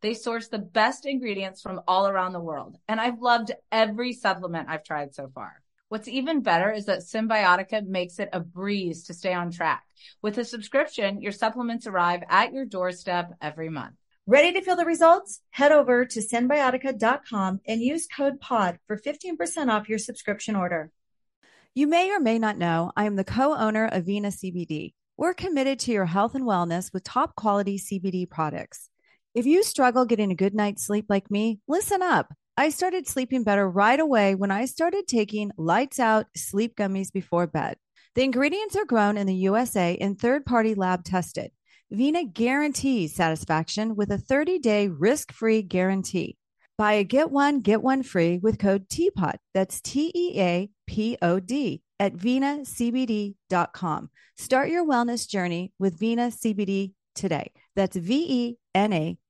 They source the best ingredients from all around the world, and I've loved every supplement I've tried so far. What's even better is that Cymbiotika makes it a breeze to stay on track. With a subscription, your supplements arrive at your doorstep every month. Ready to feel the results? Head over to cymbiotika.com and use code POD for 15% off your subscription order. You may or may not know I am the co owner of Vena CBD. We're committed to your health and wellness with top quality CBD products. If you struggle getting a good night's sleep like me, listen up. I started sleeping better right away when I started taking lights out sleep gummies before bed. The ingredients are grown in the USA and third party lab tested. Vena guarantees satisfaction with a 30 day risk free guarantee. Buy a get one, get one free with code TEAPOT. That's T E A P O D at venacbd.com. Start your wellness journey with Vena CBD today. That's V E N A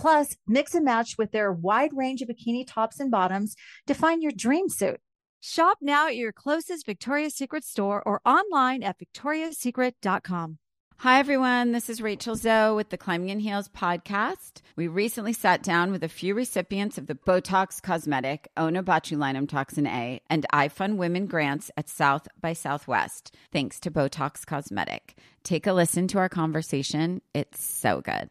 Plus, mix and match with their wide range of bikini tops and bottoms to find your dream suit. Shop now at your closest Victoria's Secret store or online at victoriassecret.com. Hi, everyone. This is Rachel Zoe with the Climbing in Heels podcast. We recently sat down with a few recipients of the Botox Cosmetic, Onabotulinum Toxin A, and iFund Women grants at South by Southwest, thanks to Botox Cosmetic. Take a listen to our conversation. It's so good.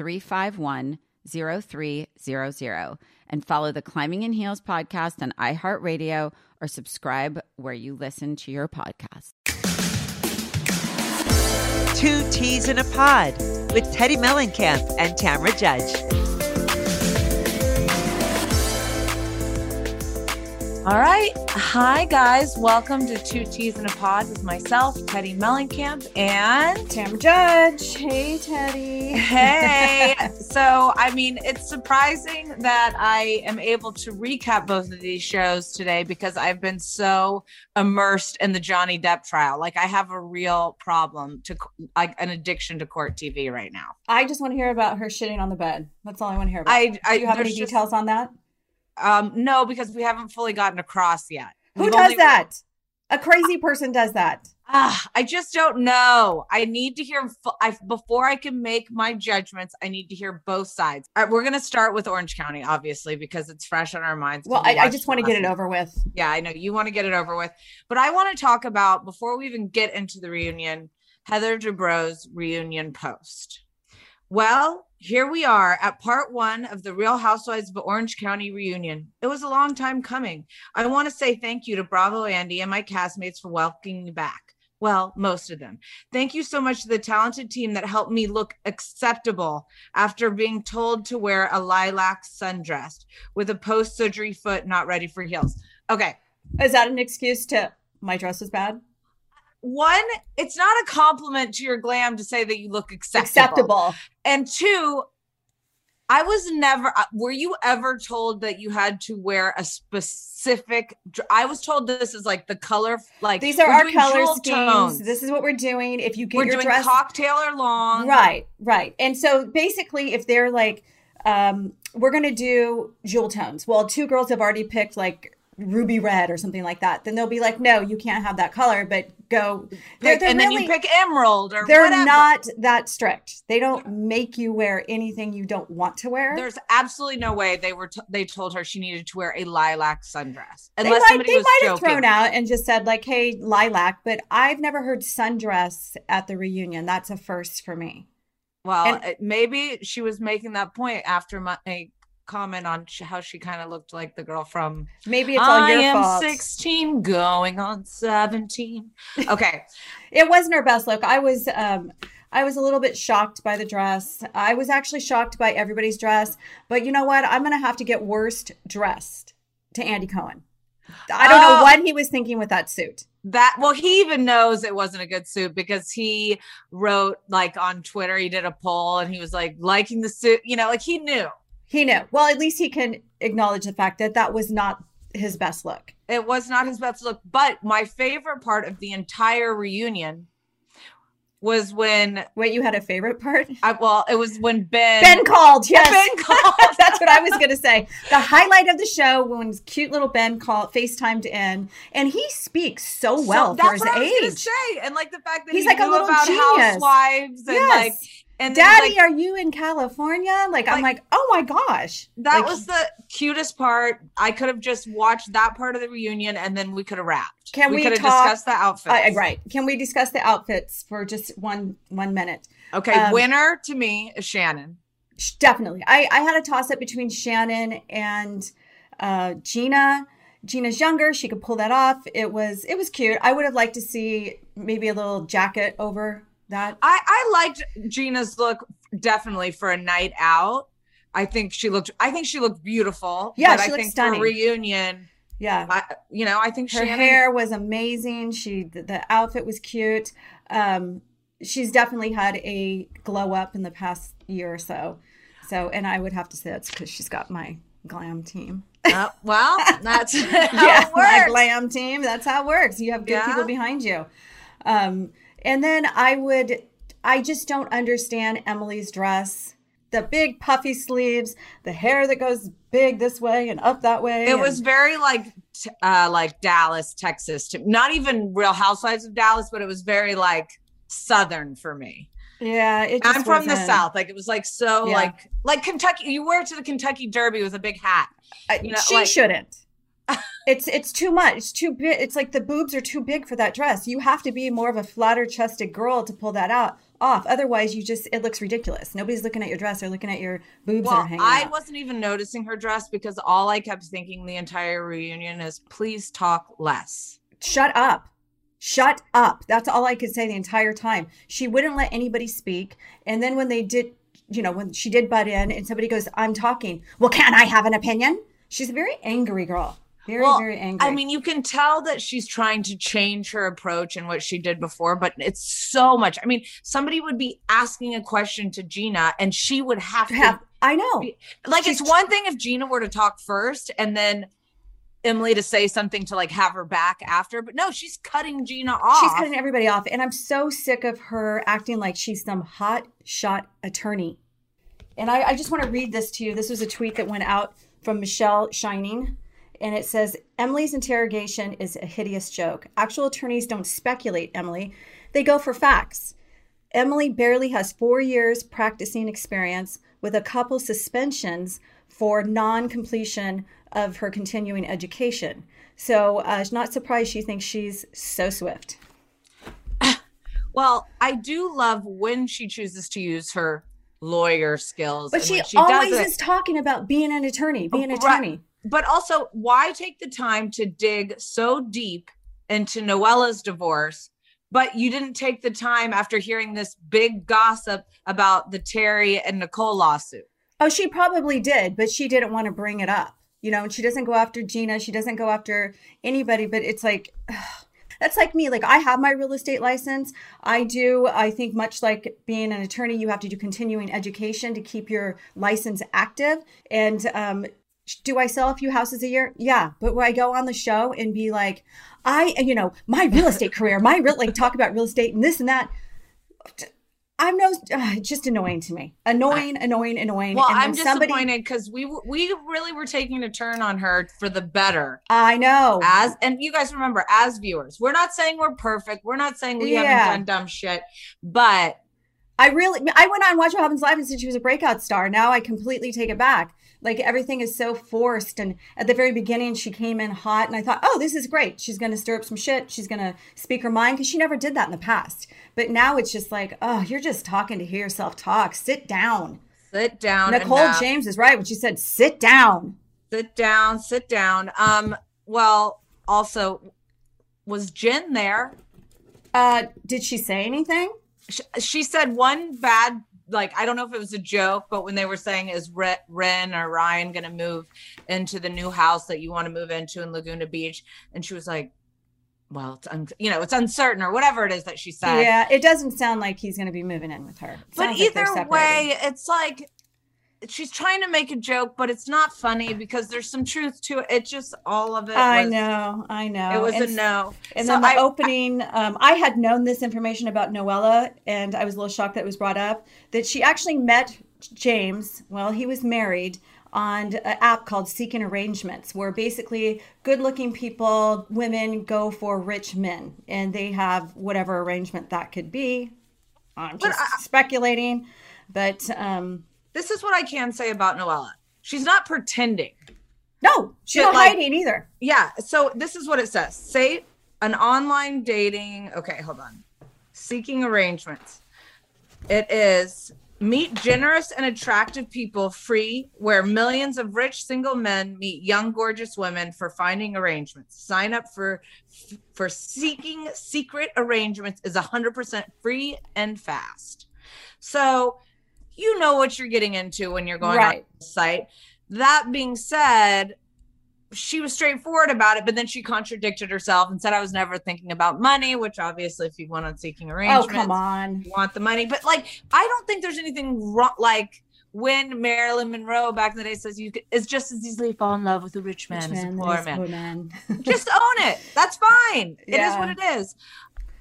351 0300 and follow the Climbing in Heels podcast on iHeartRadio or subscribe where you listen to your podcast. Two Ts in a Pod with Teddi Mellencamp and Tamra Judge. All right. Hi, guys. Welcome to Two Ts in a Pod with myself, Teddi Mellencamp, and Tam Judge. Hey, Teddi. Hey. so, I mean, it's surprising that I am able to recap both of these shows today because I've been so immersed in the Johnny Depp trial. Like, I have a real problem to like an addiction to court TV right now. I just want to hear about her shitting on the bed. That's all I want to hear about. I, I Do you have any just- details on that? Um, no, because we haven't fully gotten across yet. Who We've does that? A crazy person does that. Ah, I just don't know. I need to hear I, before I can make my judgments. I need to hear both sides. All right, we're gonna start with Orange County, obviously, because it's fresh on our minds. Well, we I, I just want to get it over with. Yeah, I know you want to get it over with, but I want to talk about before we even get into the reunion, Heather Dubrow's reunion post. Well, here we are at part one of the Real Housewives of Orange County reunion. It was a long time coming. I want to say thank you to Bravo Andy and my castmates for welcoming me back. Well, most of them. Thank you so much to the talented team that helped me look acceptable after being told to wear a lilac sundress with a post surgery foot not ready for heels. Okay. Is that an excuse to my dress is bad? One, it's not a compliment to your glam to say that you look acceptable. Acceptable. And two, I was never. uh, Were you ever told that you had to wear a specific? I was told this is like the color. Like These are our color schemes. tones. This is what we're doing. If you get we're your doing dress cocktail or long. Right, right. And so basically, if they're like, um, we're going to do jewel tones, well, two girls have already picked like ruby red or something like that, then they'll be like, no, you can't have that color, but go. They're, they're and then really- you pick emerald or They're whatever. not that strict. They don't make you wear anything you don't want to wear. There's absolutely no way they were. T- they told her she needed to wear a lilac sundress they unless might, somebody they was might have thrown out and just said like, "Hey, lilac," but I've never heard sundress at the reunion. That's a first for me. Well, And- maybe she was making that point after my comment on how she kind of looked like the girl from Maybe it's all I your am fault. 16 going on 17. Okay. It wasn't her best look. I was um I was a little bit shocked by the dress. I was actually shocked by everybody's dress, but you know what? I'm going to have to get worst dressed to Andy Cohen. I don't know Oh. what he was thinking with that suit. that well he even knows it wasn't a good suit because he wrote like on Twitter he did a poll and he was like liking the suit, you know, like he knew. He knew. Well, at least he can acknowledge the fact that that was not his best look. It was not his best look, but my favorite part of the entire reunion was when Wait, you had a favorite part? I well, it was when Ben Ben called. Yes. Ben called. That's what I was going to say. The highlight of the show when cute little Ben called, FaceTimed in, and he speaks so well So for his that's what I was gonna age. say, and like the fact that He's he like a little about genius. housewives and Yes. like and Daddy, like, are you in California? Like, I'm like, oh my gosh. that Like, was the cutest part. I could have just watched that part of the reunion and then we could have wrapped. Can we could have discussed the outfits. I- right. Can we discuss the outfits for just one one minute? Okay, um, winner to me is Shannon. Definitely. I, I had a toss up between Shannon and uh, Gina. Gina's younger. She could pull that off. It was it was cute. I would have liked to see maybe a little jacket over that. I I liked Gina's look definitely for a night out. I think she looked. I think she looked beautiful. Yeah, but she I think stunning. for reunion, Yeah. I, you know, I think her Shannon. hair was amazing she the, the outfit was cute um she's definitely had a glow up in the past year or so so and i would have to say that's because she's got my glam team Uh, well, that's how yeah it my glam team that's how it works you have good Yeah. people behind you um and then i would i just don't understand emily's dress the big puffy sleeves the hair that goes big this way and up that way It and- was very like uh like Dallas, Texas. To, not even Real Housewives of Dallas, but it was very like Southern for me. yeah it just I'm from the South. Like it was like so Yeah. like like Kentucky. You wear it to the Kentucky Derby with a big hat. You know, she like- shouldn't. It's it's too much. It's too big. It's like the boobs are too big for that dress. You have to be more of a flatter chested girl to pull that out off. Otherwise, you just it looks ridiculous. Nobody's looking at your dress. They're looking at your boobs Well, hanging I out. wasn't even noticing her dress because all I kept thinking the entire reunion is please talk less. Shut up. Shut up. That's all I could say the entire time. She wouldn't let anybody speak. And then when they did, you know, when she did butt in and somebody goes, I'm talking, well, can't I have an opinion? She's a very angry girl. Very, Well, very angry. I mean, you can tell that she's trying to change her approach and what she did before, but it's so much. I mean, somebody would be asking a question to Gina and she would have to have, I know. like she's- it's one thing if Gina were to talk first and then Emily to say something to like have her back after, but no, she's cutting Gina off. She's cutting everybody off. And I'm so sick of her acting like she's some hot shot attorney. And I, I just want to read this to you. This was a tweet that went out from Michelle Shining. And it says Emily's interrogation is a hideous joke. Actual attorneys don't speculate, Emily, they go for facts. Emily barely has four years practicing experience with a couple suspensions for non completion of her continuing education. So, uh, it's not surprised she thinks she's so swift. well, I do love when she chooses to use her lawyer skills. But she, she always is talking about being an attorney, being an Oh, right. But also, why take the time to dig so deep into Noella's divorce? But you didn't take the time after hearing this big gossip about the Terry and Nicole lawsuit. Oh, she probably did, but she didn't want to bring it up. You know, and she doesn't go after Gina. She doesn't go after anybody, but it's like, ugh. That's like me. Like I have my real estate license. I do. I think much like being an attorney, you have to do continuing education to keep your license active. And um, do I sell a few houses a year? Yeah. But when I go on the show and be like, I, you know, my real estate career, my real, like talk about real estate and this and that. I'm no, uh, just annoying to me. Annoying, annoying, annoying. Well, I'm disappointed because we we really were taking a turn on her for the better. I know. As and you guys remember, as viewers, we're not saying we're perfect. We're not saying we Yeah. haven't done dumb shit, but I really, I went on Watch What Happens Live and said she was a breakout star. Now I completely take it back. Like everything is so forced. And at the very beginning, she came in hot, and I thought, oh, this is great. She's going to stir up some shit. She's going to speak her mind because she never did that in the past. But now it's just like, oh, you're just talking to hear yourself talk. Sit down. sit down. Nicole enough. James is right when she said, sit down. sit down, sit down. Um, well, also, was Jen there? Uh, did she say anything? She, she said one bad, like I don't know if it was a joke, but when they were saying is Ren or Ryan going to move into the new house that you want to move into in Laguna Beach, and she was like, "Well, it's un- you know, it's uncertain or whatever it is that she said." Yeah, it doesn't sound like he's going to be moving in with her. It but sounds like either way, it's like she's trying to make a joke, but it's not funny because there's some truth to it. It just all of it. I was- know, I know. It was And a no. And So then the I- opening, um, I had known this information about Noella, and I was a little shocked that it was brought up that she actually met James. Well, he was married on an app called Seeking Arrangements, where basically good-looking people, women, go for rich men, and they have whatever arrangement that could be. I'm But just I- speculating, but um, this is what I can say about Noella. She's not pretending. no, she's not like- hiding either. Yeah. So this is what it says. Say an online dating. Okay, hold on. Seeking arrangements. It is meet generous and attractive people free where millions of rich single men meet young gorgeous women for finding arrangements sign up for for seeking secret arrangements is 100% free and fast so you know what you're getting into when you're going on Right. the site that being said she was straightforward about it, but then she contradicted herself and said, I was never thinking about money, which obviously, if you went on seeking arrangements, Oh, come on. you want the money. But like, I don't think there's anything wrong. Like, when Marilyn Monroe back in the day says you could, it's just as easily fall in love with a rich man Rich as a poor man. poor man. Just own it. That's fine. It is Yeah. what it is.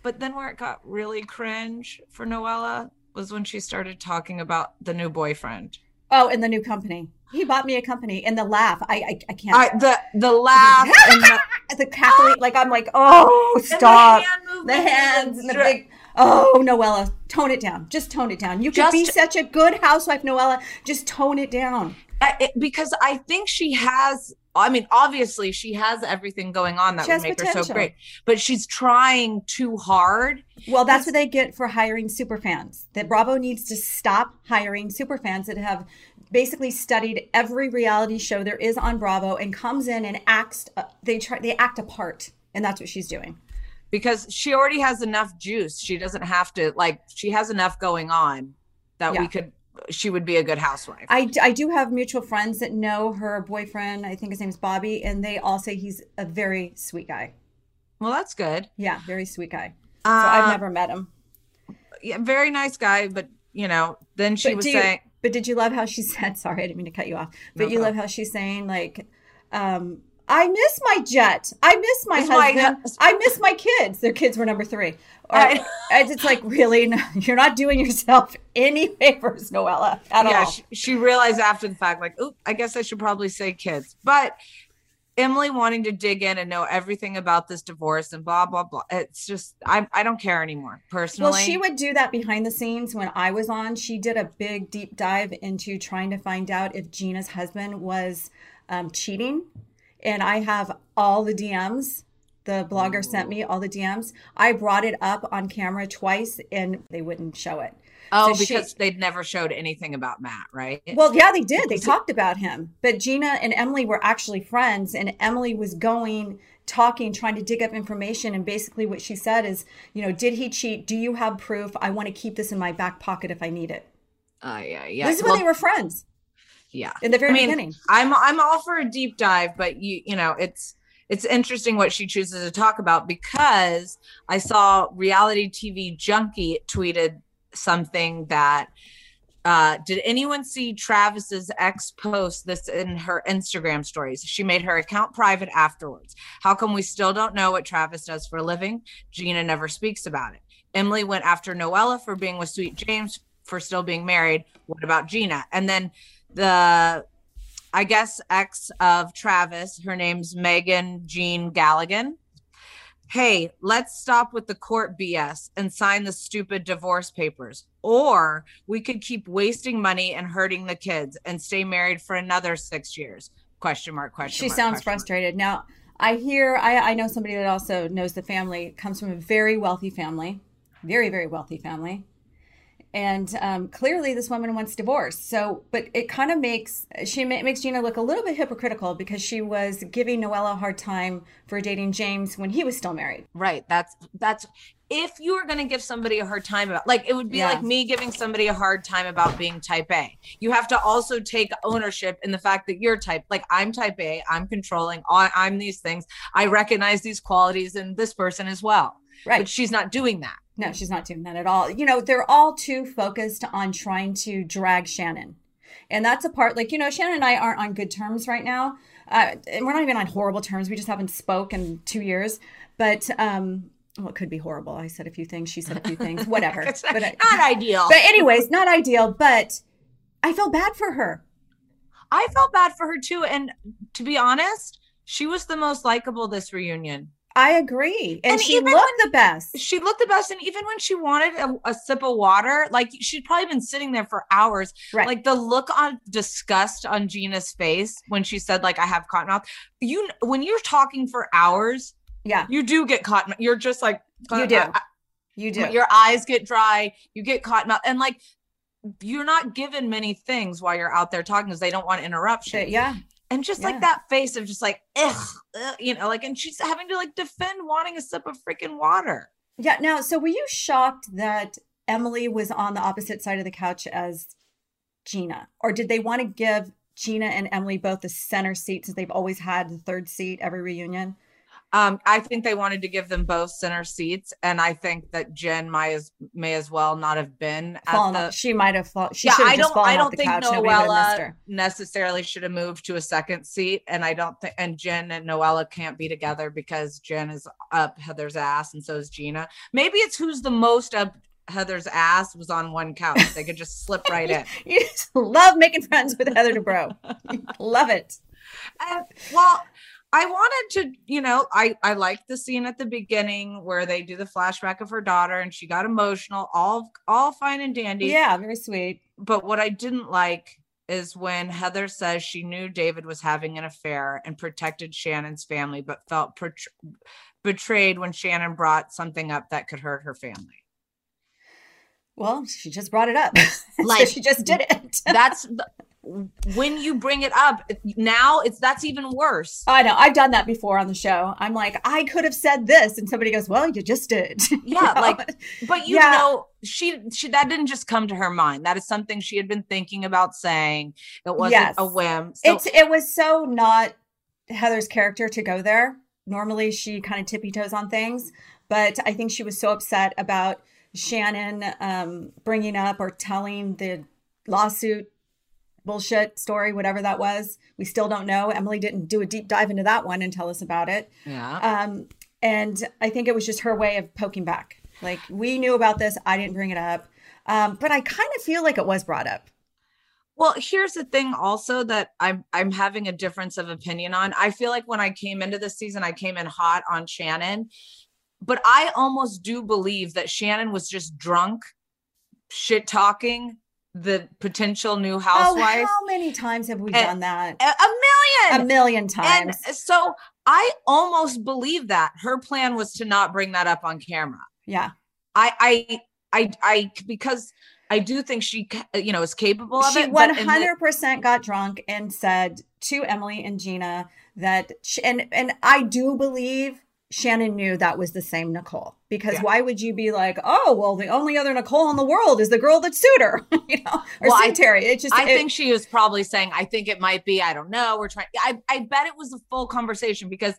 But then where it got really cringe for Noella was when she started talking about the new boyfriend. Oh, in the new company. He bought me a company and the laugh. I I, I can't. I, the the laugh and the, the cackling, like I'm like, oh, and stop. the hand The hands and the big. Oh, Noella, tone it down. Just tone it down. You could be such a good housewife, Noella. Just tone it down. I- it- because I think she has. I mean, obviously, she has everything going on that would make her so great, but she's trying too hard. Well, that's what they get for hiring superfans. That Bravo needs to stop hiring superfans that have basically studied every reality show there is on Bravo and comes in and acts. Uh, they try. They act a part, and that's what she's doing. because she already has enough juice. She doesn't have to like she has enough going on that Yeah. we could she would be a good housewife. I, I do have mutual friends that know her boyfriend. I think his name's Bobby, and they all say he's a very sweet guy. well, that's good. Yeah, very sweet guy. So Uh, I've never met him. yeah, very nice guy, but you know, then she But was do you- saying But did you love how she said? Sorry, I didn't mean to cut you off. But No, you go. love how she's saying like, um, "I miss my jet. I miss my my husband. hus- I miss my kids. Their kids were number three. Or, I- it's like really, no, you're not doing yourself any favors, Noella, at yeah, all. she, she realized after the fact, like, oh, I guess I should probably say kids. But Emily wanting to dig in and know everything about this divorce and blah blah blah. It's just I I don't care anymore personally. Well, she would do that behind the scenes when I was on. She did a big deep dive into trying to find out if Gina's husband was um, cheating. And I have all the DMs. The blogger sent me all the DMs. I brought it up on camera twice and they wouldn't show it. oh, so she- because they'd never showed anything about Matt, right? Well, yeah, they did. They talked about him. But Gina and Emily were actually friends, and Emily was going, talking, trying to dig up information. And basically, what she said is, you know, did he cheat? Do you have proof? I want to keep this in my back pocket if I need it. Uh, yeah, yeah. this is Well, when they were friends yeah. in the very I mean, beginning. I'm I'm all for a deep dive, but you you know it's it's interesting what she chooses to talk about because I saw reality TV junkie tweeted something that uh, did anyone see Travis's ex post this in her Instagram stories? She made her account private afterwards. How come we still don't know what Travis does for a living? Gina never speaks about it. Emily went after Noella for being with Sweet James for still being married. What about Gina? And then the I guess ex of Travis, her name's Megan Jean Galligan. Hey, let's stop with the court BS and sign the stupid divorce papers. Or we could keep wasting money and hurting the kids and stay married for another six years. Question mark, question she mark. sounds question frustrated. Now, I hear, I, I know somebody that also knows the family, comes from a very wealthy family, very, very wealthy family and um, clearly this woman wants divorce so but it kind of makes she ma- makes gina look a little bit hypocritical because she was giving noella a hard time for dating james when he was still married Right. That's that's if you were going to give somebody a hard time about like it would be Yeah. like me giving somebody a hard time about being type A. You have to also take ownership in the fact that you're type like I'm type A, I'm controlling, I, I'm these things. I recognize these qualities in this person as well. right But she's not doing that. No she's not doing that at all. You know they're all too focused on trying to drag shannon. And that's a part like you know shannon and i aren't on good terms right now. Uh, and we're not even on horrible terms. We just haven't spoke in two years. But um well it could be horrible. I said a few things. She said a few things. Whatever. It's not, but I- not ideal. but anyways, not ideal, but I felt bad for her. I felt bad for her too. And to be honest, she was the most likable this reunion. I agree. And, And she looked the best. She looked the best. And even when she wanted a, a sip of water, like she'd probably been sitting there for hours. Right. Like the look on disgust on Gina's face when she said, like, I have cotton mouth. You when you're talking for hours, yeah, you do get cotton. You're just like uh, You do. I- you do. your eyes get dry, you get cotton mouth. And like you're not given many things while you're out there talking because they don't want interruption. Yeah. And just Yeah. like that face of just like, ugh, ugh, you know, like, and she's having to like defend wanting a sip of freaking water. Yeah. Now, so were you shocked that Emily was on the opposite side of the couch as Gina? Or did they want to give Gina and Emily both the center seat since they've always had the third seat every reunion? Um, I think they wanted to give them both center seats, and I think that Jen might as may as well not have been at the. she might have fallen. She yeah, I don't. I don't think couch. Nobody would have missed Noella necessarily should have moved to a second seat, and I don't think. And Jen and Noella can't be together because Jen is up Heather's ass, and so is Gina. Maybe it's who's the most up Heather's ass was on one couch. They could just slip right in. You love making friends with Heather Dubrow. love it. Uh, well, I wanted to, you know, I I liked the scene at the beginning where they do the flashback of her daughter and she got emotional, all all fine and dandy. Yeah, very sweet. But what I didn't like is when Heather says she knew David was having an affair and protected Shannon's family, but felt betr- betrayed when Shannon brought something up that could hurt her family. Well, she just brought it up. Like- so she just did it. That's when you bring it up now. It's that's even worse. I know. I've done that before on the show. I'm like, I could have said this, and somebody goes, "Well, you just did." You Yeah, know? like But you Yeah. know, she she that didn't just come to her mind. That is something she had been thinking about saying. It wasn't Yes. a whim. So it's it was so not Heather's character to go there. Normally, she kind of tippy toes on things, but I think she was so upset about Shannon um, bringing up or telling the lawsuit bullshit story, whatever that was. We still don't know. Emily didn't do a deep dive into that one and tell us about it. yeah. Um, and I think it was just her way of poking back. Like, we knew about this. I didn't bring it up. Um, but I kind of feel like it was brought up. Well, here's the thing also that I'm I'm having a difference of opinion on. I feel like when I came into this season, I came in hot on Shannon, but I almost do believe that Shannon was just drunk, shit talking the potential new Oh, housewife how many times have we And- done that? a, million. A million and times. so I almost believe that her plan was to not bring that up on camera. yeah. I I I I because I do think she you know is capable of She it. but in the- 100% got drunk and said to Emily and Gina that, she, and, and I do believe Shannon knew that was the same Nicole because Yeah. why would you be like, oh, well, the only other Nicole in the world is the girl that sued her, you know, or Well, I- sued Terry. It just, I it- think she was probably saying, I think it might be, I don't know. We're trying I I bet it was a full conversation because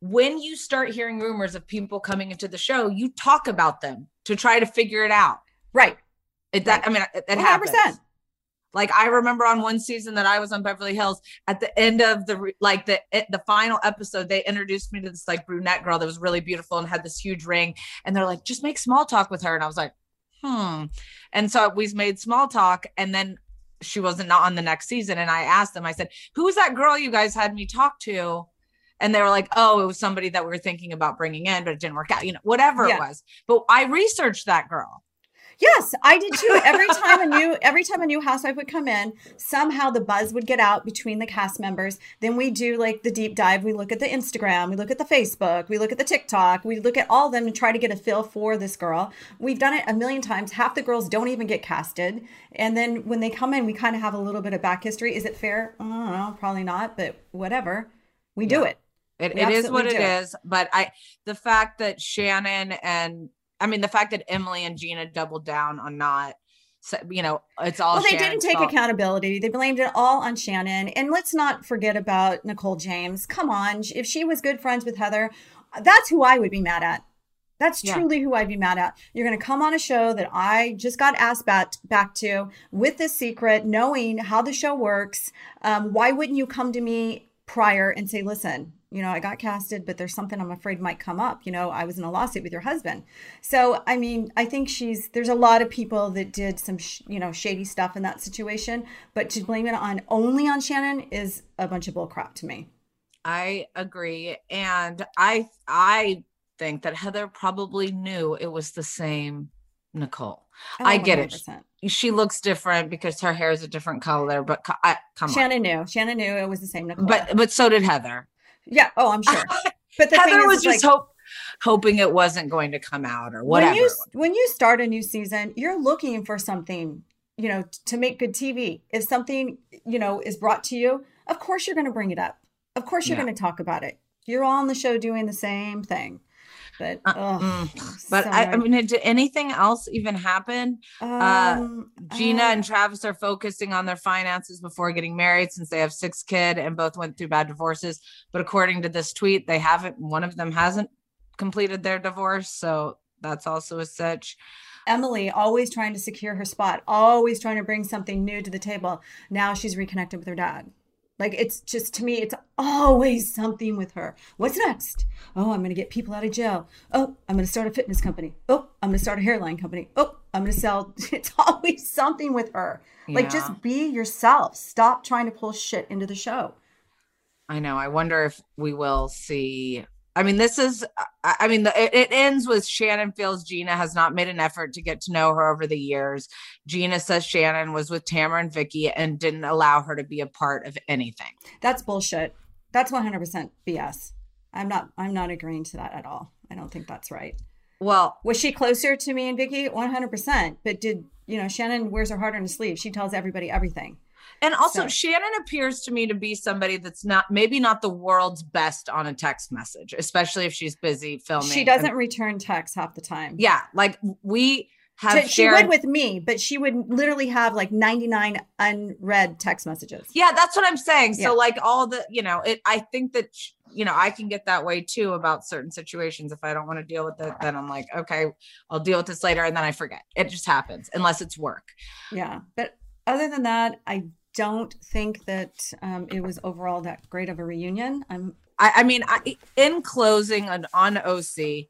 when you start hearing rumors of people coming into the show, you talk about them to try to figure it out. Right. It that I mean it, it happens. Like I remember on one season that I was on Beverly Hills at the end of the like the the final episode they introduced me to this like brunette girl that was really beautiful and had this huge ring and they're like just make small talk with her and I was like hmm. And so we made small talk and then she wasn't on the next season and I asked them I said who's that girl you guys had me talk to? And they were like oh it was somebody that we were thinking about bringing in but it didn't work out you know whatever yeah. it was. But I researched that girl Yes, I did too. Every time a new every time a new housewife would come in, somehow the buzz would get out between the cast members. Then we do like the deep dive. We look at the Instagram, we look at the Facebook, we look at the TikTok, we look at all of them and try to get a feel for this girl. We've done it a million times. Half the girls don't even get casted. And then when they come in, we kind of have a little bit of back history. Is it fair? I don't know, probably not, but whatever. We yeah. do it. It, it is what it is. But I the fact that Shannon and I mean, the fact that Emily and Gina doubled down on not, you know, it's all. Well, they Shannon's didn't take fault. accountability. They blamed it all on Shannon. And let's not forget about Nicole James. Come on, if she was good friends with Heather, that's who I would be mad at. That's truly yeah. who I'd be mad at. You're going to come on a show that I just got asked back, back to with this secret, knowing how the show works. Um, why wouldn't you come to me prior and say, listen, you know, I got casted, but there's something I'm afraid might come up. You know, I was in a lawsuit with your husband. So, I mean, I think she's, there's a lot of people that did some, sh- you know, shady stuff in that situation, but to blame it on only on Shannon is a bunch of bullcrap to me. I agree. And I, I think that Heather probably knew it was the same Nicole. Oh, I get 100%. it. She looks different because her hair is a different color, but I, come Shannon on. knew. Shannon knew it was the same Nicole. But but so did Heather. Yeah. Oh, I'm sure. But the Heather was just like, hope, hoping it wasn't going to come out or whatever. When you, when you start a new season, you're looking for something, you know, to make good TV. If something, you know, is brought to you, of course you're going to bring it up. Of course you're yeah. going to talk about it. You're all on the show doing the same thing. But, uh, mm. but I, I, mean, did anything else even happen? Uh, um, uh, Gina uh, and Travis are focusing on their finances before getting married since they have six kids and both went through bad divorces. But according to this tweet, they haven't. One of them hasn't completed their divorce, so that's also a such. Emily always trying to secure her spot, always trying to bring something new to the table. Now she's reconnected with her dad. Like it's just to me, it's always something with her. What's next? Oh, I'm going to get people out of jail. Oh, I'm going to start a fitness company. Oh, I'm going to start a hairline company. Oh, I'm going to sell. It's always something with her. Yeah. Like just be yourself. Stop trying to pull shit into the show. I know. I wonder if we will see I mean, this is, I mean, the, it, it, ends with Shannon feels Gina has not made an effort to get to know her over the years. Gina says Shannon was with Tamra and Vicki and didn't allow her to be a part of anything. That's bullshit. That's 100% BS. I'm not, I'm not agreeing to that at all. I don't think that's right. Well, was she closer to me and Vicki? 100%. But did, you know, Shannon wears her heart on her sleeve. She tells everybody everything. And also, so. Shannon appears to me to be somebody that's not maybe not the world's best on a text message, especially if she's busy filming. She doesn't and, return texts half the time. Yeah, like we have. She, shared, she would with me, but she would literally have like ninety nine unread text messages. Yeah, that's what I'm saying. So yeah. like all the, you know, it. I think that you know I can get that way too about certain situations. If I don't want to deal with it, then I'm like, okay, I'll deal with this later, and then I forget. It just happens unless it's work. Yeah, but other than that, I don't think that um, it was overall that great of a reunion. I'm. I, I mean, I, in closing on, on OC,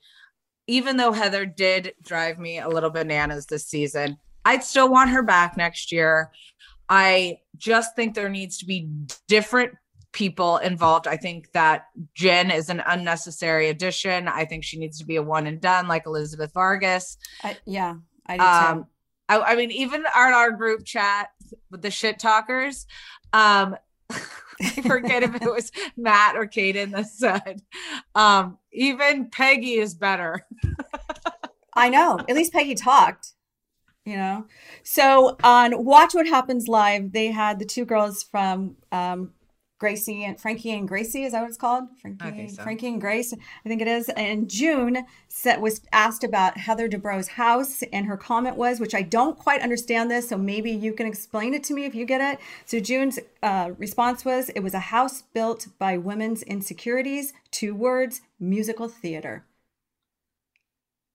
even though Heather did drive me a little bananas this season, I'd still want her back next year. I just think there needs to be different people involved. I think that Jen is an unnecessary addition. I think she needs to be a one and done, like Elizabeth Vargas. I, yeah, I do um, too. I, I mean, even on our group chat the shit talkers, um, I forget if it was Matt or Kaden that said, um, even Peggy is better. I know. At least Peggy talked, you know. So on Watch What Happens Live, they had the two girls from um, Gracie and Frankie and Gracie. Is that what it's called? Frankie, so. Frankie and Grace. I think it is. And June set, was asked about Heather Dubrow's house, and her comment was, which I don't quite understand this, so maybe you can explain it to me if you get it. So June's uh, response was, "It was a house built by women's insecurities. Two words: musical theater."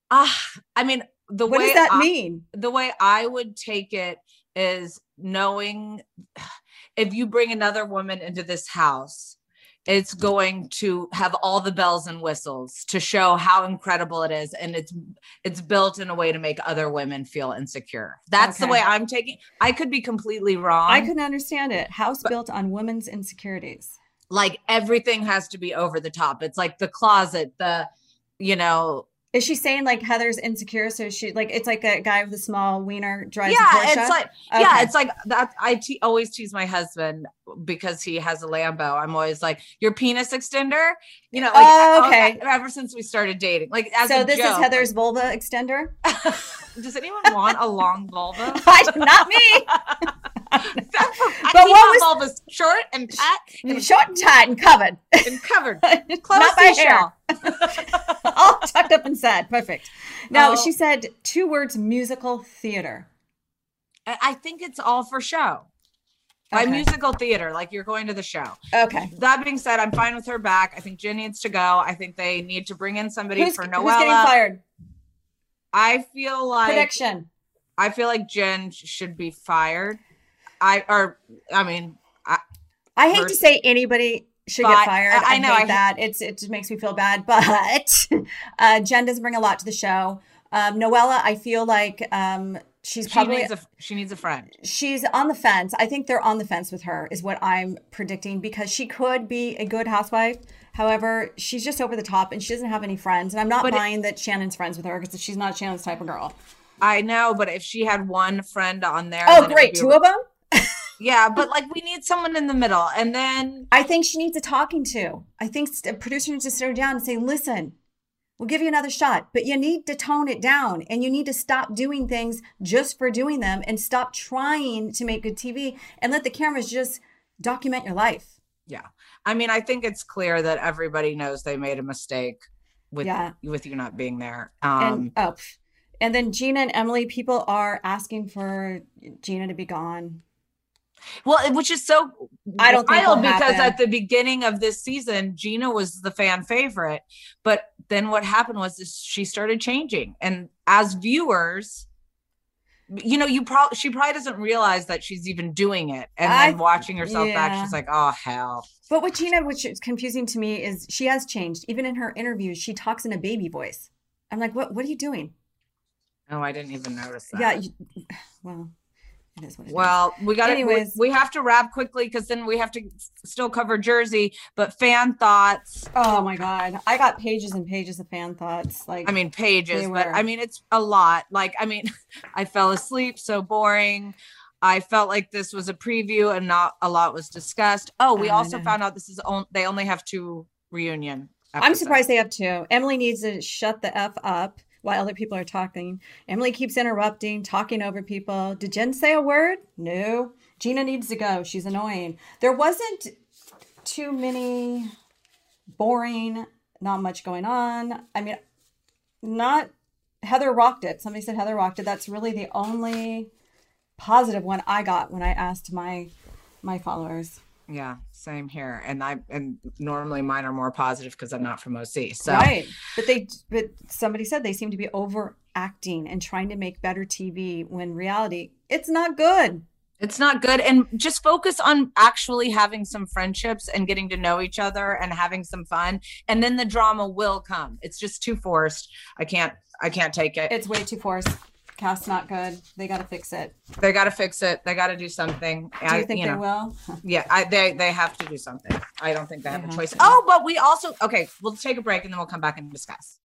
Ah, I mean, the What way does that I- mean? the way I would take it is knowing if you bring another woman into this house, it's mm-hmm. going to have all the bells and whistles to show how incredible it is and it's it's built in a way to make other women feel insecure. That's the way I'm taking. I could be completely wrong. I couldn't understand it. House built on women's insecurities. like everything has to be over the top. It's like the closet, the you know, Is she saying like Heather's insecure? So she like it's like a guy with a small wiener drives a yeah, it's like Okay. yeah, it's like that. I te- always tease my husband because he has a Lambo. I'm always like, your penis extender, you know. Like, Oh, okay. Ever since we started dating, like as so this joke, is Heather's vulva extender. Does anyone want a long vulva? I, not me. That's for, I But what vulvas short and tight and, Short and tight and covered. and covered, close not by seashell. All tucked up and sad. Perfect. Now Oh. she said two words: musical theater. I think it's all for show. By musical theater, like you're going to the show. Okay. That being said, I'm fine with her back. I think Jen needs to go. I think they need to bring in somebody Who's, for who's getting fired? I feel like Prediction. I feel like Jen should be fired. I or I mean, I, I hate to say anybody should But- get fired. I- I, I know, I that. It's it just makes me feel bad. But uh, Jen doesn't bring a lot to the show. Um, Noella, I feel like um, she's she probably needs a she needs a friend. she's on the fence. I think they're on the fence with her, is what I'm predicting, because she could be a good housewife. However, she's just over the top and she doesn't have any friends. And I'm not But it- buying that Shannon's friends with her because she's not Shannon's type of girl. I know, but if she had one friend on there, Oh, great. Two of them? Yeah, but like we need someone in the middle, and then I think she needs a talking to. I think a producer needs to sit her down and say, listen, we'll give you another shot, but you need to tone it down and you need to stop doing things just for doing them and stop trying to make good TV and let the cameras just document your life. yeah. I mean, I think it's clear that everybody knows they made a mistake with Yeah. with you not being there. Um, and oh, and then Gina and Emily, people are asking for Gina to be gone. Well, which is so I don't wild because happen. at the beginning of this season, Gina was the fan favorite, but then what happened was she started changing, and as viewers, you know, you probably she probably doesn't realize that she's even doing it, and then I- watching herself back, she's like, oh hell. But with Gina, which is confusing to me, is she has changed. Even in her interviews, she talks in a baby voice. I'm like, what? What are you doing? Oh, I didn't even notice that. Yeah. You, well, it is what it is. Well, we got to Anyways. we, we have to wrap quickly because then we have to still cover Jersey. But fan thoughts, Oh my god, I got pages and pages of fan thoughts. Like, I mean pages, but. I mean it's a lot. Like I mean, I fell asleep, so boring. I felt like this was a preview and not a lot was discussed. Oh, we also found out this is on, they only have two reunion. I'm surprised they have two. Emily needs to shut the f up while other people are talking. Emily keeps interrupting, talking over people. Did Jen say a word? No. Gina needs to go. She's annoying. There wasn't too many boring, not much going on. I mean, not Heather rocked it. Somebody said Heather rocked it. That's really the only positive one I got when I asked my my followers. Yeah, same here. And I and normally mine are more positive because I'm not from OC. So Right. But they but somebody said they seem to be overacting and trying to make better TV when reality it's not good. It's not good. And just focus on actually having some friendships and getting to know each other and having some fun. And then the drama will come. It's just too forced. I can't I can't take it. It's way too forced. Cast not good. They got to fix it. they gotta fix it. They gotta do something. Do I- you think they know, will? Yeah, I, they they have to do something. I don't think they have They a have choice. to. Oh, but we also okay, we'll take a break and then we'll come back and discuss.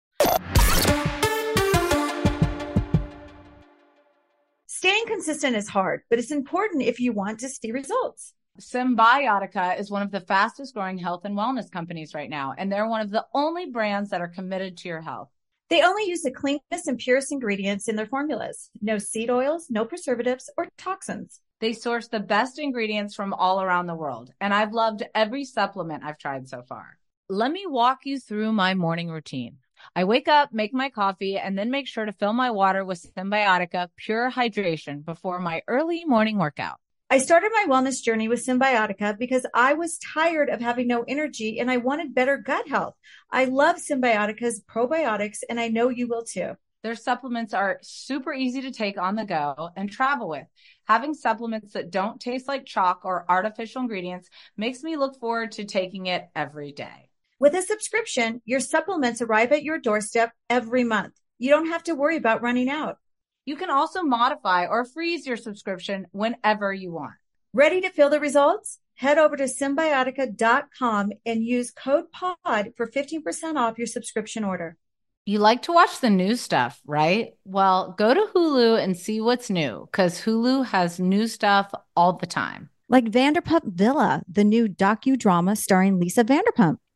Staying consistent is hard, but it's important if you want to see results. Cymbiotika is one of the fastest growing health and wellness companies right now, and they're one of the only brands that are committed to your health. They only use the cleanest and purest ingredients in their formulas. No seed oils, no preservatives or toxins. They source the best ingredients from all around the world, and I've loved every supplement I've tried so far. Let me walk you through my morning routine. I wake up, make my coffee, and then make sure to fill my water with Cymbiotika Pure Hydration before my early morning workout. I started my wellness journey with Cymbiotika because I was tired of having no energy and I wanted better gut health. I love Cymbiotika's probiotics and I know you will too. Their supplements are super easy to take on the go and travel with. Having supplements that don't taste like chalk or artificial ingredients makes me look forward to taking it every day. With a subscription, your supplements arrive at your doorstep every month. You don't have to worry about running out. You can also modify or freeze your subscription whenever you want. Ready to feel the results? Head over to cymbiotika.com and use code POD for 15% off your subscription order. You like to watch the new stuff, right? Well, go to Hulu and see what's new because Hulu has new stuff all the time. Like Vanderpump Villa, the new docudrama starring Lisa Vanderpump.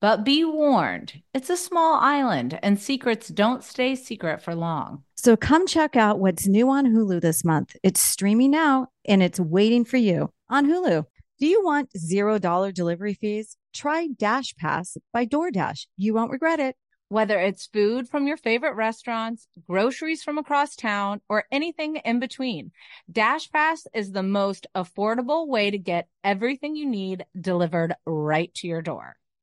But be warned, it's a small island and secrets don't stay secret for long. So come check out what's new on Hulu this month. It's streaming now and it's waiting for you on Hulu. Do you want $0 delivery fees? Try Dash Pass by DoorDash. You won't regret it. Whether it's food from your favorite restaurants, groceries from across town, or anything in between, Dash Pass is the most affordable way to get everything you need delivered right to your door.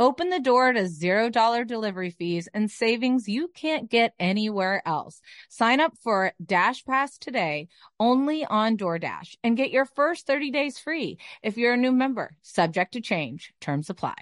Open the door to $0 delivery fees and savings you can't get anywhere else. Sign up for Dash Pass today only on DoorDash and get your first 30 days free if you're a new member. Subject to change. Terms apply.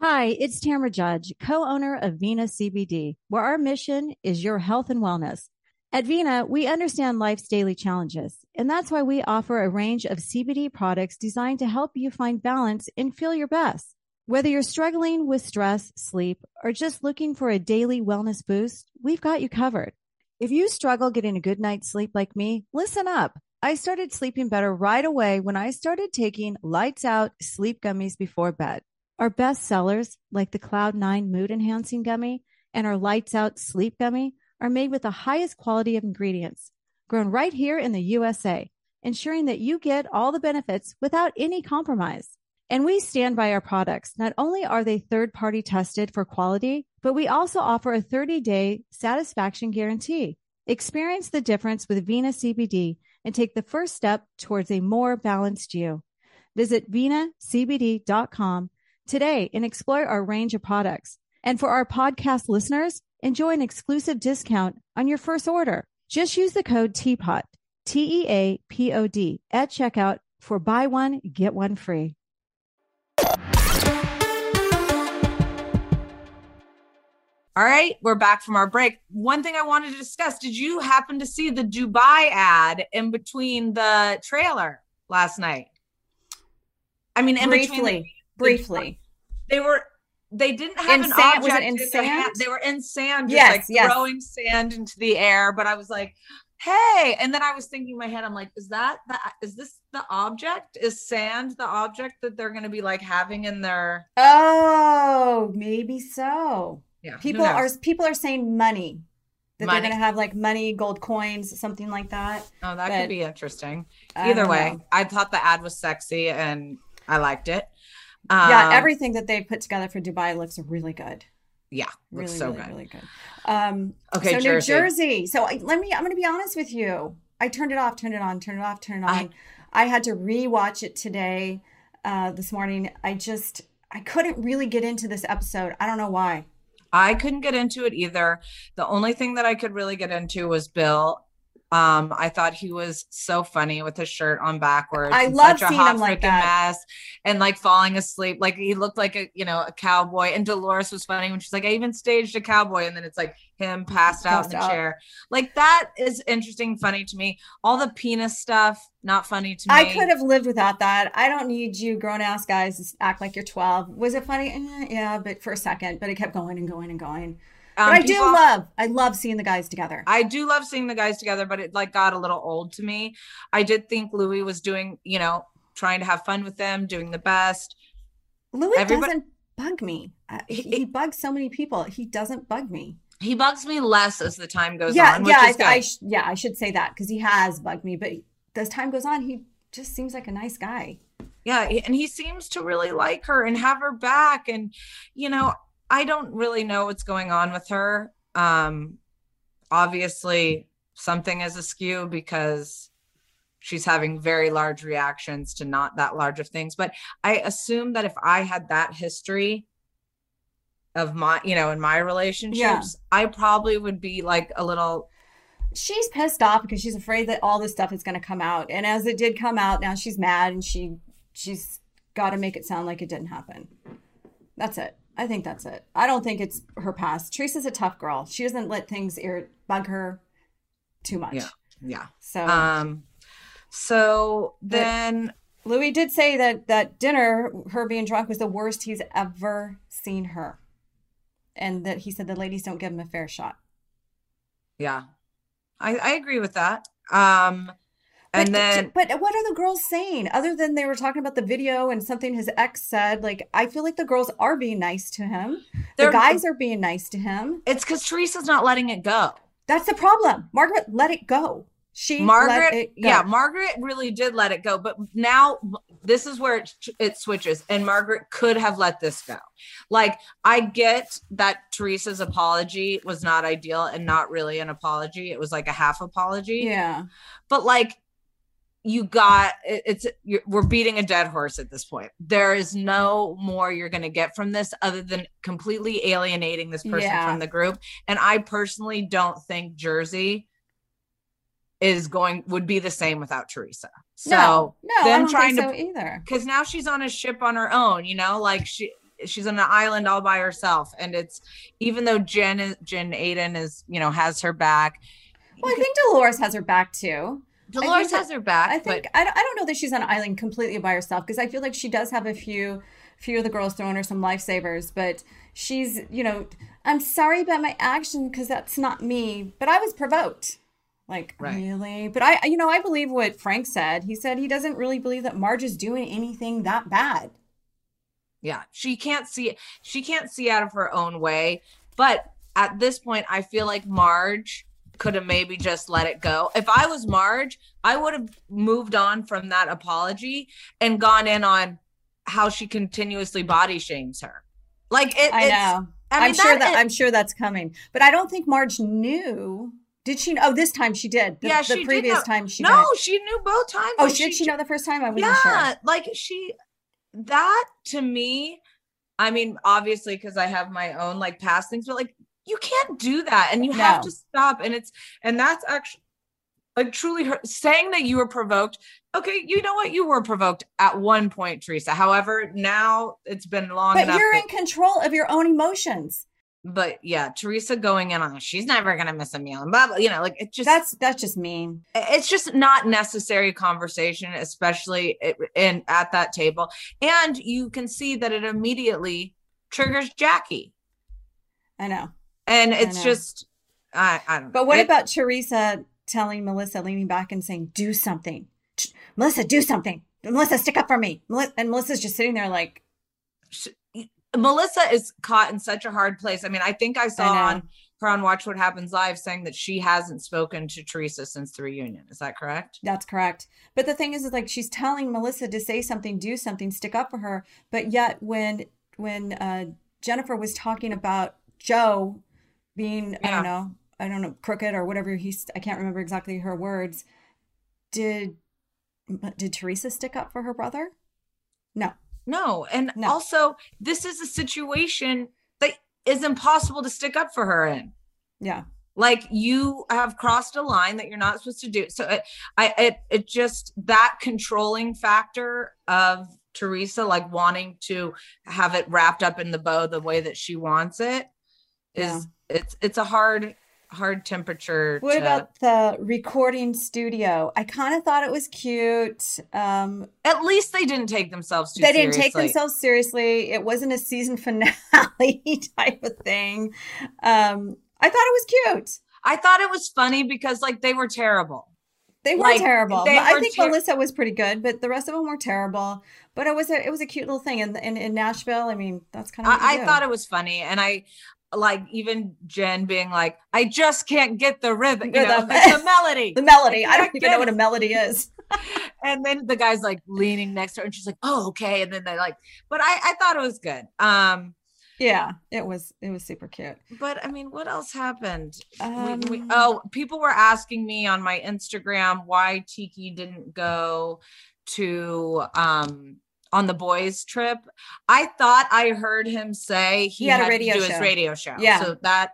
Hi, it's Tamra Judge, co-owner of Vena CBD, where our mission is your health and wellness. At Vena, we understand life's daily challenges, and that's why we offer a range of CBD products designed to help you find balance and feel your best. Whether you're struggling with stress, sleep, or just looking for a daily wellness boost, we've got you covered. If you struggle getting a good night's sleep like me, listen up. I started sleeping better right away when I started taking lights out sleep gummies before bed. Our best sellers, like the Cloud9 Mood Enhancing Gummy and our Lights Out Sleep Gummy, are made with the highest quality of ingredients, grown right here in the USA, ensuring that you get all the benefits without any compromise. And we stand by our products. Not only are they third party tested for quality, but we also offer a 30 day satisfaction guarantee. Experience the difference with Vena CBD and take the first step towards a more balanced you. Visit venacbd.com today and explore our range of products. And for our podcast listeners, enjoy an exclusive discount on your first order. Just use the code TEAPOD, T E A P O D, at checkout for buy one, get one free. All right, we're back from our break. One thing I wanted to discuss did you happen to see the Dubai ad in between the trailer last night? I mean, in briefly, between the, briefly. They were they didn't have In an sand- object was it in hand. sand? They were in sand, just Yes, like yes. throwing sand into the air. But I was like, hey. And then I was thinking in my head, I'm like, is that the is this the object? Is sand the object that they're gonna be like having in their Oh, maybe so. Yeah. People are people are saying money. That Money. they're gonna have like money, gold coins, something like that. Oh, that but could be interesting. Either don't way, know. I thought the ad was sexy and I liked it. yeah, Um, everything that they put together for Dubai looks really good. Yeah, looks really, so really, good. really good. Um, Okay, so Jersey. New Jersey. So I, let me. I'm going to be honest with you. I turned it off, turned it on, turned it off, turned it on. I, had to rewatch it today, uh, this morning. I just I couldn't really get into this episode. I don't know why. I couldn't get into it either. The only thing that I could really get into was Bill. Um, I thought he was so funny with his shirt on backwards. I love such a seeing hot him like that. mess and like falling asleep. Like he looked like a you know a cowboy. And Dolores was funny when she's like, I even staged a cowboy, and then it's like him passed out Passed in the out. chair. Like that is interesting, funny to me. All the penis stuff, not funny to me. I could have lived without that. I don't need you grown ass guys act like you're 12. Was it funny? Eh, yeah, but for a second. But it kept going and going and going. Um, but I do people- love. I love seeing the guys together. I do love seeing the guys together, but it like got a little old to me. I did think Louis was doing, you know, trying to have fun with them, doing the best. Louis everybody- doesn't bug me. Uh, He, He- bugs so many people. He doesn't bug me. He bugs me less as the time goes yeah, on, which yeah, I, I sh- yeah, I should say that because he has bugged me. But as time goes on, he just seems like a nice guy. yeah, and he seems to really like her and have her back. And you know, I don't really know what's going on with her. Um, obviously, something is askew because she's having very large reactions to not that large of things. But I assume that if I had that history of my, you know, in my relationships, I probably would be like a little She's pissed off because she's afraid that all this stuff is going to come out. And as it did come out, now she's mad and she she's got to make it sound like it didn't happen. That's it. I think that's it. I don't think it's her past. Teresa's a tough girl. She doesn't let things ir- bug her too much. Yeah. yeah. So Um so then Louis did say that that dinner, her being drunk, was the worst he's ever seen her, and that he said the ladies don't give him a fair shot. yeah. I I agree with that. Um But, and then but what are the girls saying other than they were talking about the video and something his ex said? Like, I feel like the girls are being nice to him. The guys are being nice to him. it's because Teresa's not letting it go. That's the problem. Margaret let it go. She Margaret, go. yeah, Margaret really did let it go, but now this is where it, it switches, and Margaret could have let this go. Like, I get that Teresa's apology was not ideal and not really an apology; it was like a half apology. yeah. but like, you got it's you're, we're beating a dead horse at this point. There is no more you're going to get from this other than completely alienating this person Yeah. from the group. And I personally don't think Jersey is going would be the same without Teresa. So no, no, I them don't trying think to so either. because now she's on a ship on her own, you know, like she she's on an island all by herself. And it's even though Jen is Jen Aydin is, you know, has her back. Well, I think Dolores has her back too. Dolores that- has her back. I think but I, don't- I don't know that she's on an island completely by herself because I feel like she does have a few few of the girls throwing her some lifesavers, but she's you know I'm sorry about my action because that's not me, but I was provoked. Like Right. really, but I you know I believe what Frank said. He said he doesn't really believe that Marge is doing anything that bad. yeah she can't see she can't see out of her own way but at this point i feel like marge could have maybe just let it go if i was marge i would have moved on from that apology and gone in on how she continuously body shames her like it I it's- know. I mean, am sure that it- I'm sure that's coming, but I don't think Marge knew. Did she? Oh, this time she did. The, yeah the she previous did know- time she no didn't. she knew both times Oh, Like, did she know the first time? I wasn't yeah sure. like she that to me i mean obviously because i have my own like past things but like you can't do that and you have to stop and it's and that's actually like truly her, saying that you were provoked okay you know what you were provoked at one point teresa however now it's been long But enough you're that- in control of your own emotions. but yeah teresa going in on she's never gonna miss a meal and blah, blah you know like it just That's that's just mean. it's just not necessary conversation especially in at that table and you can see that it immediately triggers jackie I know. And it's know. just i i don't know But what It- about Teresa telling Melissa, leaning back and saying, "Do something, Melissa, do something, Melissa, stick up for me." And Melissa's just sitting there like, melissa is caught in such a hard place i mean i think i saw I on her on watch what happens live saying that she hasn't spoken to teresa since the reunion is that correct "That's correct." But the thing is, is like she's telling Melissa to say something, do something, stick up for her. But yet, when when uh, Jennifer was talking about Joe being I don't know, I don't know, crooked or whatever he's I can't remember exactly her words. Did did Teresa stick up for her brother? No. No. And No. also, this is a situation that is impossible to stick up for her in. Yeah. Like you have crossed a line that you're not supposed to do. So it, I, it, it just that controlling factor of Teresa, like wanting to have it wrapped up in the bow the way that she wants it, is it's it's a hard hard temperature. What to- about the recording studio? I kind of thought it was cute. Um, At least they didn't take themselves too they didn't take seriously. themselves seriously. It wasn't a season finale type of thing. Um, I thought it was cute. I thought it was funny because like they were terrible. They were Like, terrible. they I were think ter- Melissa was pretty good, but the rest of them were terrible. But it was a it was a cute little thing. And in, in, Nashville, I mean, that's kind of I, I thought it was funny, and I like even Jen being like, "I just can't get the rhythm, you know, like the melody." the melody. I I don't even know what a melody is. and then the guy's like leaning next to her, and she's like, "Oh, okay." And then they like, but I I thought it was good. Um, Yeah, it was it was super cute. but I mean, what else happened? We- Um, we- oh, people were asking me on my Instagram why Tiki didn't go to um on the boys trip. I thought I heard him say he, He had a to radio do his radio show. Yeah. So that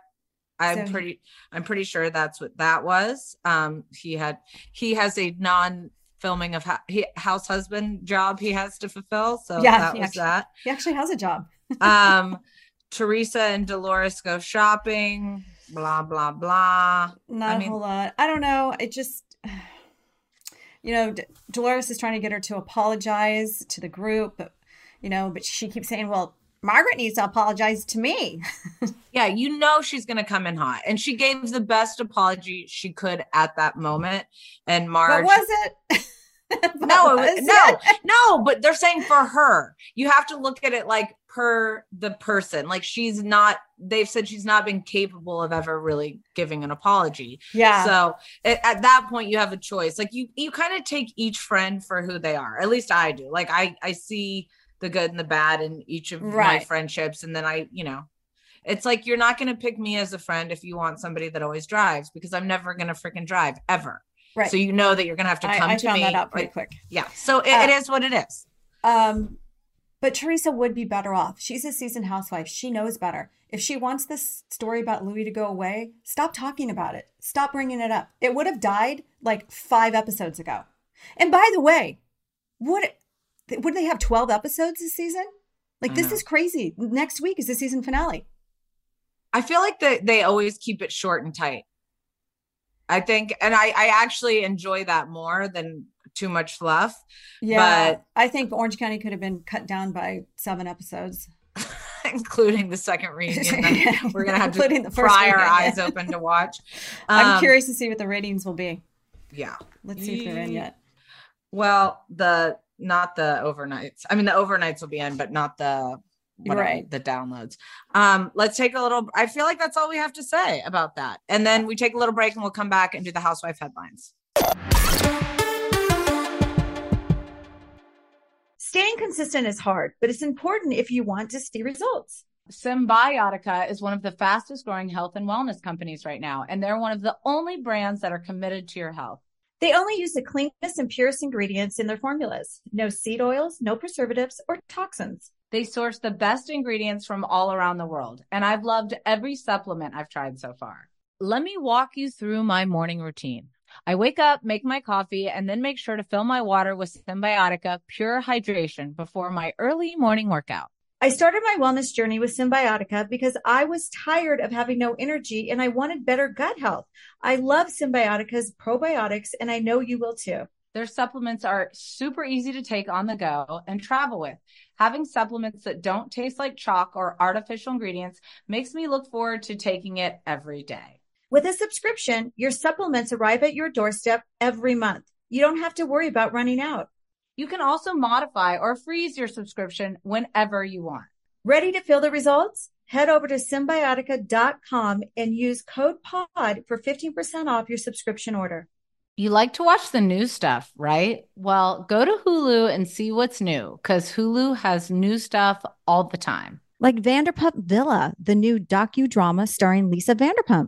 I'm So- pretty I'm pretty sure that's what that was. Um he had he has a non filming of ha- he, house husband job he has to fulfill. So Yeah, that was actually- that. He actually has a job. Um Teresa and Dolores go shopping, blah blah blah. Not mean- a whole lot. I don't know. It just, you know, D- Dolores is trying to get her to apologize to the group, but, you know, but she keeps saying, well, Margaret needs to apologize to me. Yeah, you know she's going to come in hot. And she gave the best apology she could at that moment. And But Marge was it? No, was no, no, but they're saying for her. You have to look at it like per the person. Like she's not they've said she's not been capable of ever really giving an apology. Yeah. So at, at that point you have a choice. Like you you kind of take each friend for who they are. At least I do. Like I I see the good and the bad in each of my friendships and then I, you know, it's like you're not going to pick me as a friend if you want somebody that always drives because I'm never going to freaking drive ever. Right. So you know that you're going to have to I, come I to found me. that out pretty quick. yeah. So it, Uh, it is what it is. Um, but Teresa would be better off. She's a seasoned housewife. She knows better. If she wants this story about Louis to go away, stop talking about it. Stop bringing it up. It would have died like five episodes ago. And by the way, would would they have twelve episodes this season? Like this is crazy. Next week is the season finale. I feel like they, they always keep it short and tight. I think, and I, I actually enjoy that more than too much fluff, Yeah, But- I think Orange County could have been cut down by seven episodes. including the second reunion. that We're going to have to the first pry our eyes open to watch. I'm Um, curious to see what the ratings will be. Yeah. Let's see if they're in yet. Well, the, not the overnights. I mean, the overnights will be in, but not the, whatever, Right. the downloads. Um, let's take a little, I feel like that's all we have to say about that. And then we take a little break and we'll come back and do the housewife headlines. Staying consistent is hard, but it's important if you want to see results. Cymbiotika is one of the fastest growing health and wellness companies right now, and they're one of the only brands that are committed to your health. They only use the cleanest and purest ingredients in their formulas. No seed oils, no preservatives or toxins. They source the best ingredients from all around the world, and I've loved every supplement I've tried so far. Let me walk you through my morning routine. I wake up, make my coffee, and then make sure to fill my water with Cymbiotika Pure Hydration before my early morning workout. I started my wellness journey with Cymbiotika because I was tired of having no energy and I wanted better gut health. I love Cymbiotika's probiotics and I know you will too. Their supplements are super easy to take on the go and travel with. Having supplements that don't taste like chalk or artificial ingredients makes me look forward to taking it every day. With a subscription, your supplements arrive at your doorstep every month. You don't have to worry about running out. You can also modify or freeze your subscription whenever you want. Ready to feel the results? Head over to cymbiotika.com and use code POD for 15% off your subscription order. You like to watch the new stuff, right? Well, go to Hulu and see what's new because Hulu has new stuff all the time. Like Vanderpump Villa, the new docudrama starring Lisa Vanderpump.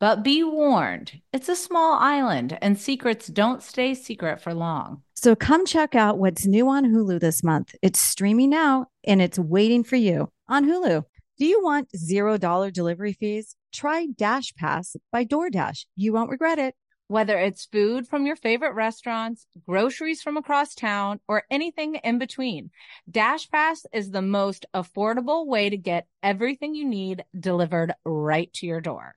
But be warned, it's a small island and secrets don't stay secret for long. So come check out what's new on Hulu this month. It's streaming now and it's waiting for you on Hulu. Do you want $0 delivery fees? Try Dash Pass by DoorDash. You won't regret it. Whether it's food from your favorite restaurants, groceries from across town, or anything in between, Dash Pass is the most affordable way to get everything you need delivered right to your door.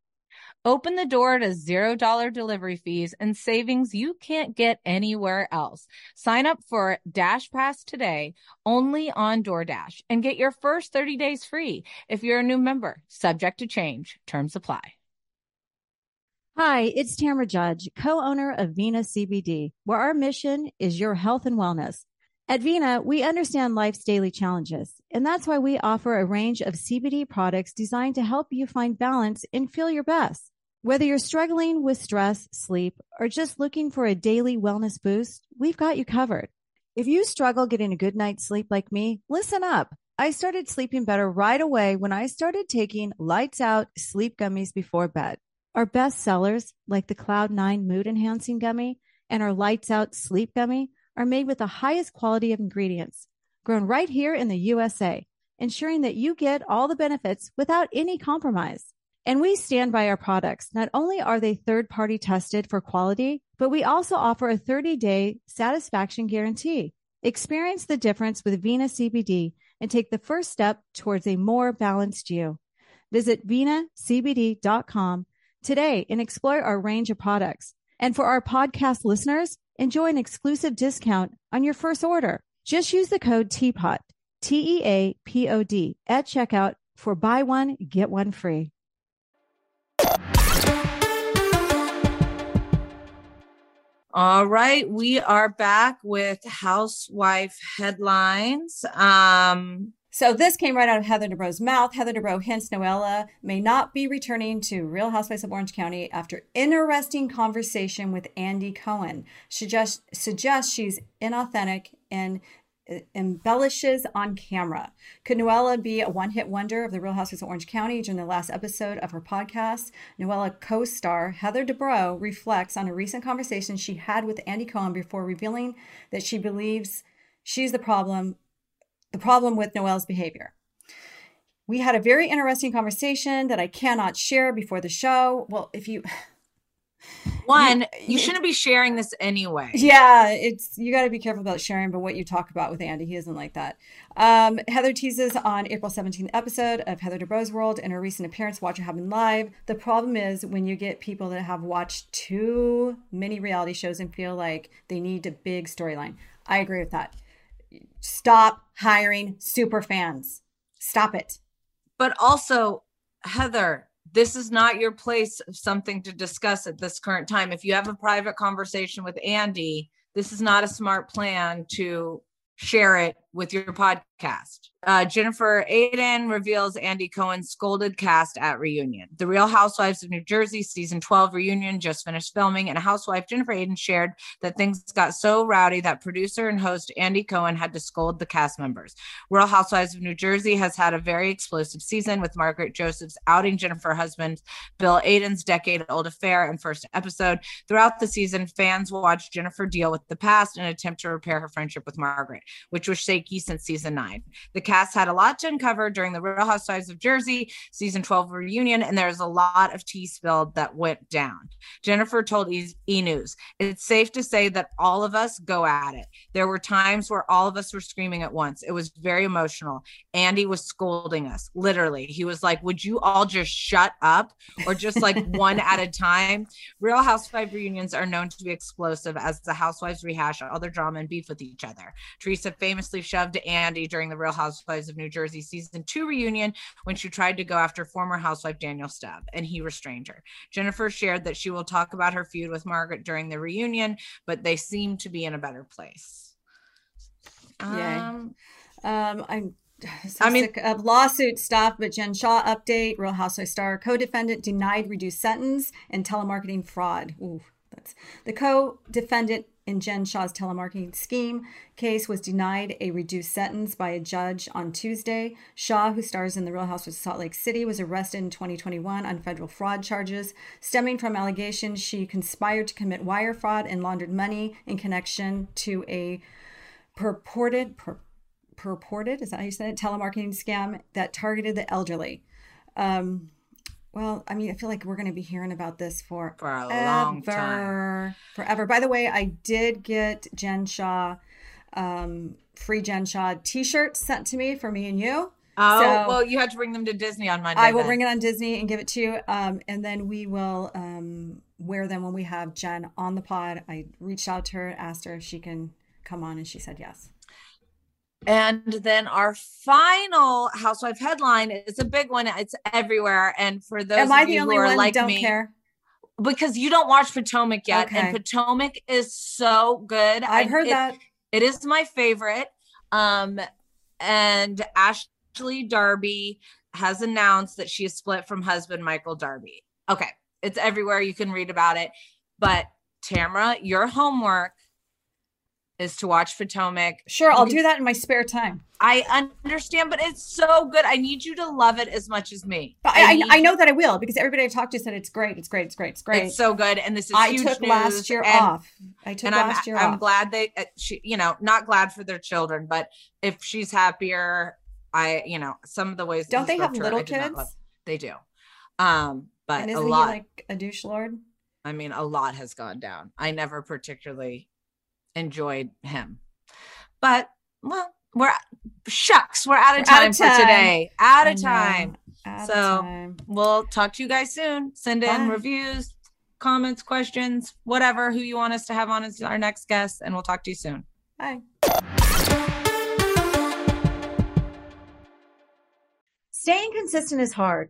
Open the door to $0 delivery fees and savings you can't get anywhere else. Sign up for Dash Pass today only on DoorDash and get your first 30 days free if you're a new member. Subject to change. Terms apply. Hi, it's Tamra Judge, co-owner of Vena CBD, where our mission is your health and wellness. At Vena, we understand life's daily challenges, and that's why we offer a range of CBD products designed to help you find balance and feel your best. Whether you're struggling with stress, sleep, or just looking for a daily wellness boost, we've got you covered. If you struggle getting a good night's sleep like me, listen up. I started sleeping better right away when I started taking lights out sleep gummies before bed. Our best sellers, like the Cloud9 Mood Enhancing Gummy and our Lights Out Sleep Gummy, are made with the highest quality of ingredients, grown right here in the USA, ensuring that you get all the benefits without any compromise. And we stand by our products. Not only are they third party tested for quality, but we also offer a 30 day satisfaction guarantee. Experience the difference with Vena CBD and take the first step towards a more balanced you. Visit venacbd.com today and explore our range of products. And for our podcast listeners, enjoy an exclusive discount on your first order. Just use the code TEAPOD, T E A P O D, at checkout for buy one, get one free. All right, we are back with housewife headlines. Um, so this came right out of Heather Dubrow's mouth. Heather Dubrow hints Noella may not be returning to Real Housewives of Orange County after interesting conversation with Andy Cohen. Just suggests she's inauthentic and uh, embellishes on camera. Could Noella be a one hit wonder of the Real Housewives of Orange County during the last episode of her podcast? Noella co star Heather Dubrow reflects on a recent conversation she had with Andy Cohen before revealing that she believes she's the problem, the problem with Noel's behavior. We had a very interesting conversation that I cannot share before the show. Well, if you one, you shouldn't be sharing this anyway. Yeah, it's you got to be careful about sharing, but what you talk about with Andy, he isn't like that. Um, Heather teases on April 17th episode of Heather Dubrow's World in her recent appearance, Watch What Happened Live. The problem is when you get people that have watched too many reality shows and feel like they need a big storyline. I agree with that. Stop hiring super fans. Stop it. But also, Heather, this is not your place of something to discuss at this current time. If you have a private conversation with Andy, this is not a smart plan to share it with your podcast. Uh, Jennifer Aydin reveals Andy Cohen scolded cast at reunion. The Real Housewives of New Jersey season 12 reunion just finished filming, and housewife Jennifer Aydin shared that things got so rowdy that producer and host Andy Cohen had to scold the cast members. Real Housewives of New Jersey has had a very explosive season with Margaret Josephs outing Jennifer husband Bill Aydin's decade old affair and first episode. Throughout the season, fans watched Jennifer deal with the past and attempt to repair her friendship with Margaret, which was shaken shaky since season nine. The cast had a lot to uncover during the Real Housewives of Jersey season 12 reunion, and there's a lot of tea spilled that went down. Jennifer told E! e News, It's safe to say that all of us go at it. There were times where all of us were screaming at once. It was very emotional. Andy was scolding us, literally. He was like, Would you all just shut up or just like one at a time? Real Housewives reunions are known to be explosive as the housewives rehash all their drama and beef with each other. Teresa famously shoved Andy during the Real Housewives of New Jersey season two reunion when she tried to go after former housewife Danielle Staub, and he restrained her. Jennifer shared that she will talk about her feud with Margaret during the reunion, but they seem to be in a better place. Um, um, I'm so I mean, sick of lawsuit stuff, but Jen Shah update: Real Housewives star co-defendant denied reduced sentence and telemarketing fraud. Ooh, that's the co-defendant in Jen Shah's telemarketing scheme case was denied a reduced sentence by a judge on Tuesday. Shah, who stars in The Real Housewives of Salt Lake City, was arrested in 2021 on federal fraud charges stemming from allegations she conspired to commit wire fraud and laundered money in connection to a purported pur- purported is that how you said it telemarketing scam that targeted the elderly. Um, well, I mean, I feel like we're going to be hearing about this for, for a long time. Forever. By the way, I did get Jen Shah, um, free Jen Shah t shirts sent to me for me and you. Oh, so well, you had to bring them to Disney on Monday. I will then. bring it on Disney and give it to you. Um, and then we will um, wear them when we have Jen on the pod. I reached out to her, asked her if she can come on, and she said yes. And then our final housewife headline is a big one. It's everywhere. And for those Am I the only one like don't me, care? Because you don't watch Potomac yet, okay. and Potomac is so good. I've I, heard it, that. It is my favorite. Um, and Ashley Darby has announced that she is split from husband Michael Darby. Okay, it's everywhere. You can read about it. But Tamra, your homework is to watch Potomac. Sure, I'll do that in my spare time. I understand, but it's so good. I need you to love it as much as me. But I, I, I know that I will because everybody I've talked to said it's great, it's great, it's great, it's great. It's so good, and this is I took last year and, off. I took last I'm, year I'm off. glad they, uh, she, you know, not glad for their children, but if she's happier, I, you know, some of the ways don't they have little kids? They do, um, but and isn't a lot he like a douche lord. I mean, a lot has gone down. I never particularly enjoyed him. But well, we're shucks, we're out of, time, out of time, for today. Out of time. Out so of time. we'll talk to you guys soon. Send in Bye. reviews, comments, questions, whatever, who you want us to have on as our next guest, and we'll talk to you soon. Bye. Staying consistent is hard,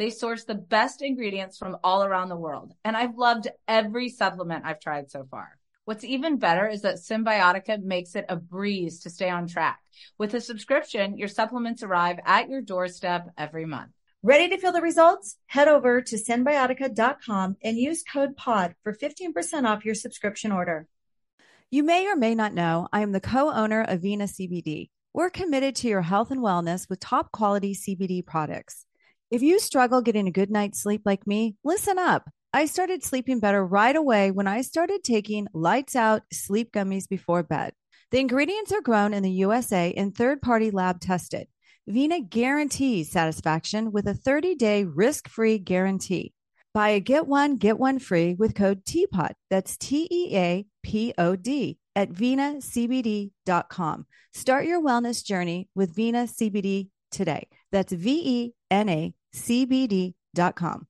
They source the best ingredients from all around the world, and I've loved every supplement I've tried so far. What's even better is that Cymbiotika makes it a breeze to stay on track. With a subscription, your supplements arrive at your doorstep every month. Ready to feel the results? Head over to cymbiotika.com and use code POD for 15% off your subscription order. You may or may not know I am the co owner of Vena CBD. We're committed to your health and wellness with top quality CBD products. If you struggle getting a good night's sleep like me, listen up. I started sleeping better right away when I started taking lights out sleep gummies before bed. The ingredients are grown in the USA and third party lab tested. Vena guarantees satisfaction with a 30 day risk free guarantee. Buy a get one, get one free with code TEAPOD. That's T E A P O D at venacbd.com. Start your wellness journey with Vena CBD today. That's V E N A C B D.com.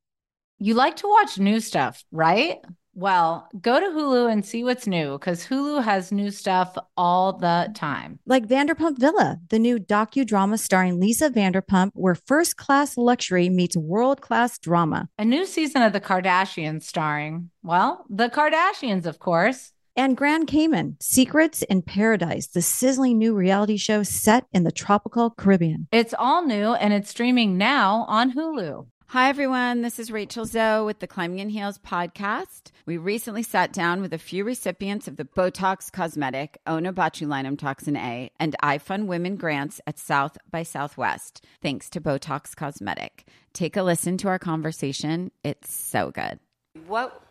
You like to watch new stuff, right? Well, go to Hulu and see what's new because Hulu has new stuff all the time. Like Vanderpump Villa, the new docudrama starring Lisa Vanderpump, where first class luxury meets world class drama. A new season of The Kardashians starring, well, the Kardashians, of course And Grand Cayman, Secrets in Paradise, the sizzling new reality show set in the tropical Caribbean. It's all new and it's streaming now on Hulu. Hi, everyone. This is Rachel Zoe with the Climbing in Heels podcast. We recently sat down with a few recipients of the Botox Cosmetic, Onabotulinum Toxin A, and iFund Women grants at South by Southwest, thanks to Botox Cosmetic. Take a listen to our conversation. It's so good. What